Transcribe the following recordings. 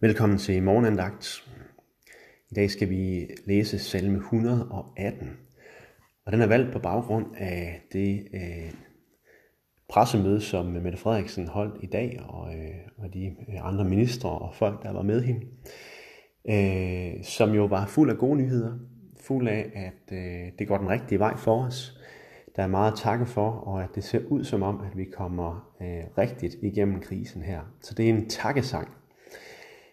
Velkommen til morgenandagt. I dag skal vi læse salme 118. Og den er valgt på baggrund af det øh, pressemøde, som Mette Frederiksen holdt i dag, og, øh, og de øh, andre ministre og folk, der var med hende, øh, som jo var fuld af gode nyheder, fuld af, at øh, det går den rigtige vej for os. Der er meget at takke for, og at det ser ud som om, at vi kommer øh, rigtigt igennem krisen her. Så det er en takkesang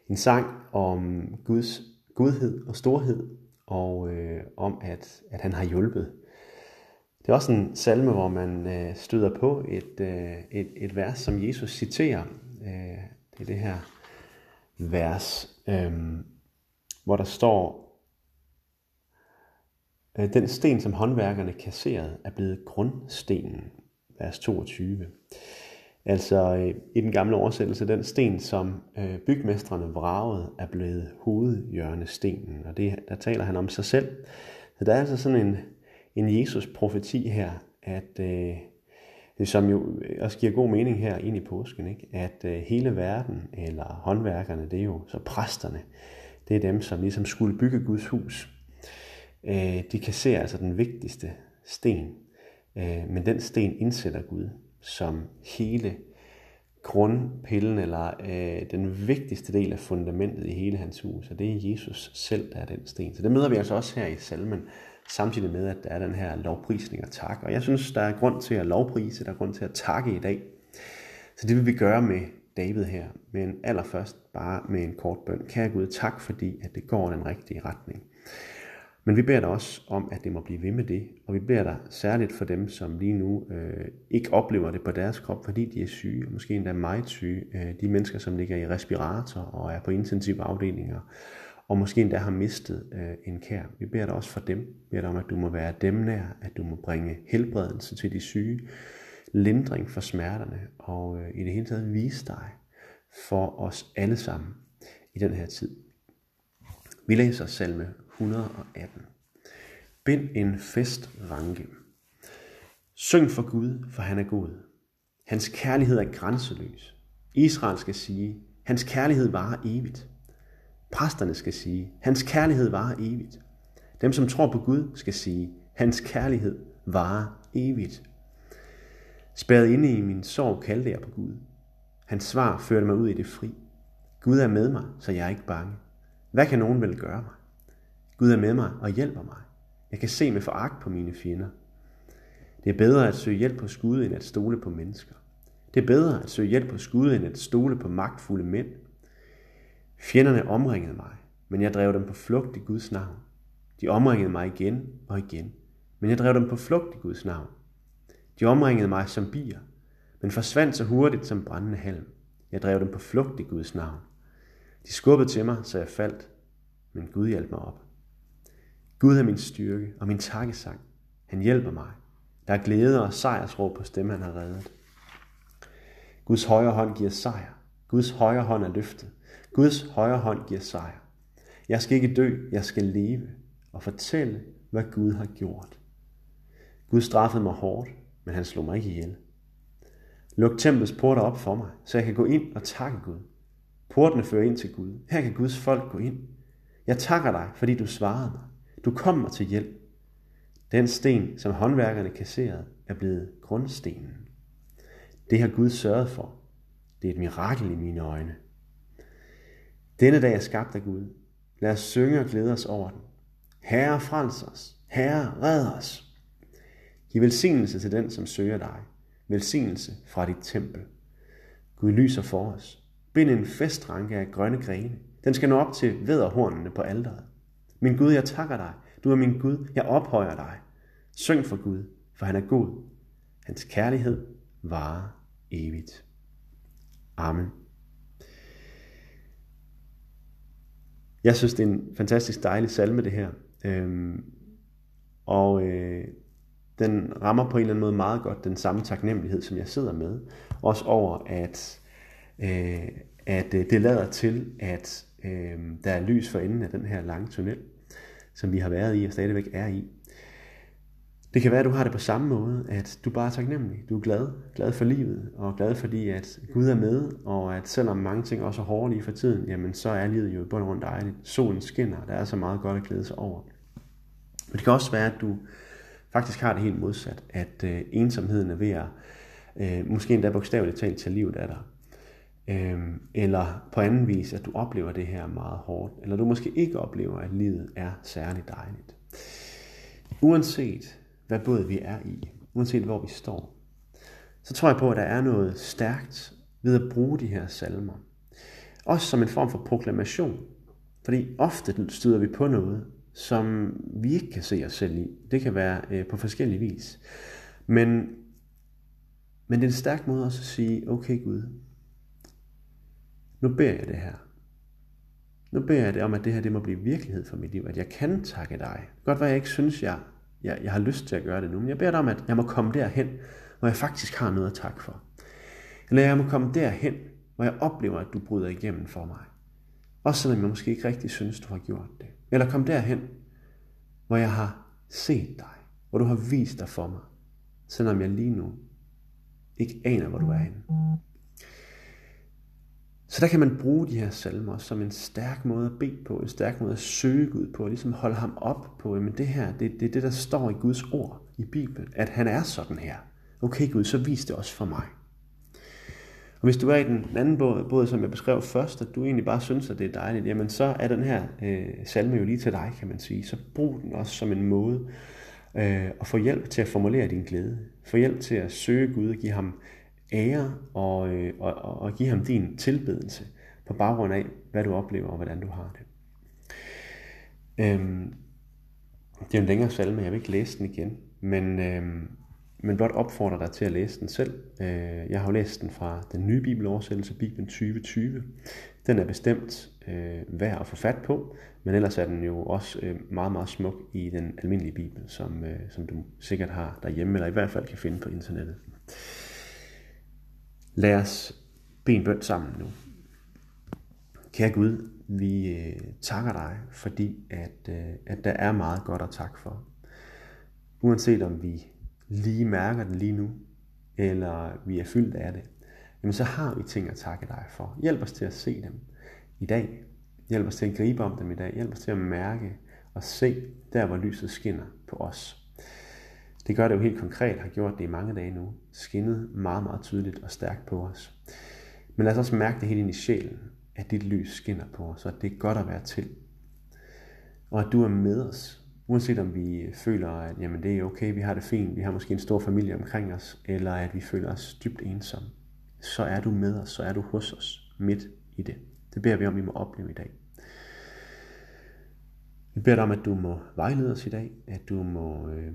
en sang om Guds godhed og storhed, og øh, om, at, at han har hjulpet. Det er også en salme, hvor man øh, støder på et, øh, et, et vers, som Jesus citerer. Øh, det er det her vers, øh, hvor der står, øh, den sten, som håndværkerne kasserede, er blevet grundstenen, vers 22. Altså øh, i den gamle oversættelse, den sten, som øh, bygmestrene vragede, er blevet hovedhjørnestenen. Og det, der taler han om sig selv. Så der er altså sådan en, en Jesus-profeti her, at øh, det som jo øh, også giver god mening her ind i påsken, ikke? at øh, hele verden, eller håndværkerne, det er jo så præsterne, det er dem, som ligesom skulle bygge Guds hus. Øh, de kan se altså den vigtigste sten, øh, men den sten indsætter Gud som hele grundpillen, eller øh, den vigtigste del af fundamentet i hele hans hus, og det er Jesus selv, der er den sten. Så det møder vi altså også her i salmen, samtidig med, at der er den her lovprisning og tak. Og jeg synes, der er grund til at lovprise, der er grund til at takke i dag. Så det vil vi gøre med David her, men allerførst bare med en kort bøn. Kære Gud, tak fordi, at det går den rigtige retning. Men vi beder dig også om, at det må blive ved med det, og vi beder dig særligt for dem, som lige nu øh, ikke oplever det på deres krop, fordi de er syge, måske endda meget syge. Øh, de mennesker, som ligger i respirator og er på intensive afdelinger, og måske endda har mistet øh, en kær. Vi beder dig også for dem. Vi beder dig om, at du må være dem nær, at du må bringe helbredelse til de syge, lindring for smerterne, og øh, i det hele taget vise dig for os alle sammen i den her tid. Vi læser salme 118. Bind en festranke. Syng for Gud, for han er god. Hans kærlighed er grænseløs. Israel skal sige, hans kærlighed varer evigt. Præsterne skal sige, hans kærlighed varer evigt. Dem, som tror på Gud, skal sige, hans kærlighed varer evigt. Spærret inde i min sorg kaldte jeg på Gud. Hans svar førte mig ud i det fri. Gud er med mig, så jeg er ikke bange. Hvad kan nogen vel gøre mig? Gud er med mig og hjælper mig. Jeg kan se med foragt på mine fjender. Det er bedre at søge hjælp hos Gud, end at stole på mennesker. Det er bedre at søge hjælp hos Gud, end at stole på magtfulde mænd. Fjenderne omringede mig, men jeg drev dem på flugt i Guds navn. De omringede mig igen og igen, men jeg drev dem på flugt i Guds navn. De omringede mig som bier, men forsvandt så hurtigt som brændende halm. Jeg drev dem på flugt i Guds navn. De skubbede til mig, så jeg faldt, men Gud hjalp mig op. Gud er min styrke og min takkesang. Han hjælper mig. Der er glæde og sejrsråb på stemmen, han har reddet. Guds højre hånd giver sejr. Guds højre hånd er løftet. Guds højre hånd giver sejr. Jeg skal ikke dø, jeg skal leve og fortælle, hvad Gud har gjort. Gud straffede mig hårdt, men han slog mig ikke ihjel. Luk templets porter op for mig, så jeg kan gå ind og takke Gud. Portene fører ind til Gud. Her kan Guds folk gå ind. Jeg takker dig, fordi du svarede mig. Du kommer til hjælp. Den sten, som håndværkerne kasserede, er blevet grundstenen. Det har Gud sørget for. Det er et mirakel i mine øjne. Denne dag er skabt af Gud. Lad os synge og glæde os over den. Herre, frels os. Herre, red os. Giv velsignelse til den, som søger dig. Velsignelse fra dit tempel. Gud lyser for os. Bind en festranke af grønne grene. Den skal nå op til vederhornene på alderet. Min Gud, jeg takker dig. Du er min Gud. Jeg ophøjer dig. Syng for Gud, for han er god. Hans kærlighed varer evigt. Amen. Jeg synes, det er en fantastisk dejlig salme, det her. Øhm, og øh, den rammer på en eller anden måde meget godt den samme taknemmelighed, som jeg sidder med. Også over, at, øh, at øh, det lader til, at øh, der er lys for enden af den her lange tunnel som vi har været i og stadigvæk er i. Det kan være, at du har det på samme måde, at du bare er taknemmelig. Du er glad, glad for livet, og glad fordi, at Gud er med, og at selvom mange ting også er hårde lige for tiden, jamen så er livet jo i bund og grund dejligt. Solen skinner, der er så meget godt at glæde sig over. Men det kan også være, at du faktisk har det helt modsat, at øh, ensomheden er ved at, øh, måske endda bogstaveligt talt, til livet af dig. Øh, eller på anden vis, at du oplever det her meget hårdt, eller du måske ikke oplever, at livet er særlig dejligt. Uanset hvad båd vi er i, uanset hvor vi står, så tror jeg på, at der er noget stærkt ved at bruge de her salmer. Også som en form for proklamation. Fordi ofte støder vi på noget, som vi ikke kan se os selv i. Det kan være øh, på forskellige vis. Men, men det er en stærk måde også at sige, okay Gud, nu beder jeg det her. Nu beder jeg det om, at det her det må blive virkelighed for mit liv, at jeg kan takke dig. Godt hvad jeg ikke synes, jeg, jeg, jeg har lyst til at gøre det nu, men jeg beder dig om, at jeg må komme derhen, hvor jeg faktisk har noget at takke for. Eller jeg må komme derhen, hvor jeg oplever, at du bryder igennem for mig. Også selvom jeg måske ikke rigtig synes, du har gjort det. Eller kom derhen, hvor jeg har set dig, hvor du har vist dig for mig, selvom jeg lige nu ikke aner, hvor du er henne. Så der kan man bruge de her salmer som en stærk måde at bede på, en stærk måde at søge Gud på, ligesom holde ham op på, men det her, det, det er det, der står i Guds ord i Bibelen, at han er sådan her. Okay Gud, så vis det også for mig. Og hvis du er i den anden båd, båd, som jeg beskrev først, at du egentlig bare synes, at det er dejligt, jamen så er den her øh, salme jo lige til dig, kan man sige. Så brug den også som en måde øh, at få hjælp til at formulere din glæde. Få hjælp til at søge Gud og give ham ære og, øh, og, og, og give ham din tilbedelse på baggrund af, hvad du oplever og hvordan du har det. Øhm, det er en længere salme, jeg vil ikke læse den igen, men, øhm, men blot opfordrer dig til at læse den selv. Øh, jeg har jo læst den fra den nye bibeloversættelse, Bibelen 2020. Den er bestemt øh, værd at få fat på, men ellers er den jo også øh, meget, meget smuk i den almindelige bibel, som, øh, som du sikkert har derhjemme, eller i hvert fald kan finde på internettet. Lad os bede en bøn sammen nu. Kære Gud, vi øh, takker dig, fordi at, øh, at der er meget godt at takke for. Uanset om vi lige mærker den lige nu, eller vi er fyldt af det, jamen så har vi ting at takke dig for. Hjælp os til at se dem i dag. Hjælp os til at gribe om dem i dag. Hjælp os til at mærke og se der, hvor lyset skinner på os. Det gør det jo helt konkret, har gjort det i mange dage nu. Skinnet meget, meget tydeligt og stærkt på os. Men lad os også mærke det helt ind i sjælen, at dit lys skinner på os, og at det er godt at være til. Og at du er med os, uanset om vi føler, at jamen, det er okay, vi har det fint, vi har måske en stor familie omkring os, eller at vi føler os dybt ensomme, så er du med os, så er du hos os, midt i det. Det beder vi om, vi må opleve i dag. Vi beder dig om, at du må vejlede os i dag, at du må øh,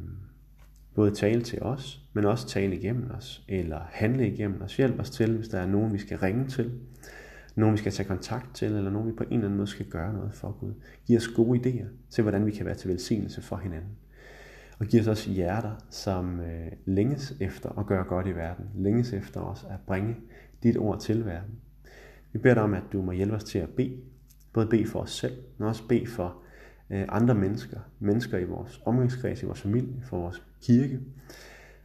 både tale til os, men også tale igennem os, eller handle igennem os. Hjælp os til, hvis der er nogen, vi skal ringe til, nogen, vi skal tage kontakt til, eller nogen, vi på en eller anden måde skal gøre noget for Gud. Giv os gode idéer til, hvordan vi kan være til velsignelse for hinanden. Og giv os også hjerter, som øh, længes efter at gøre godt i verden. Længes efter os at bringe dit ord til verden. Vi beder dig om, at du må hjælpe os til at bede. Både bede for os selv, men også bede for Øh, andre mennesker. Mennesker i vores omgangskreds, i vores familie, for vores kirke.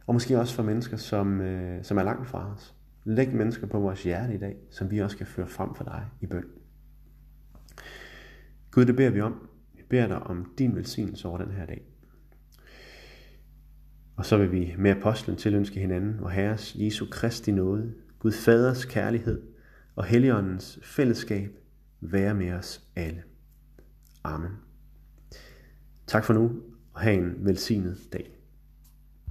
Og måske også for mennesker, som, øh, som er langt fra os. Læg mennesker på vores hjerte i dag, som vi også kan føre frem for dig i bøn. Gud, det beder vi om. Vi beder dig om din velsignelse over den her dag. Og så vil vi med apostlen tilønske hinanden og Herres Jesu Kristi nåde, Gud Faders kærlighed og Helligåndens fællesskab være med os alle. Amen. Tak for nu, og have en velsignet dag.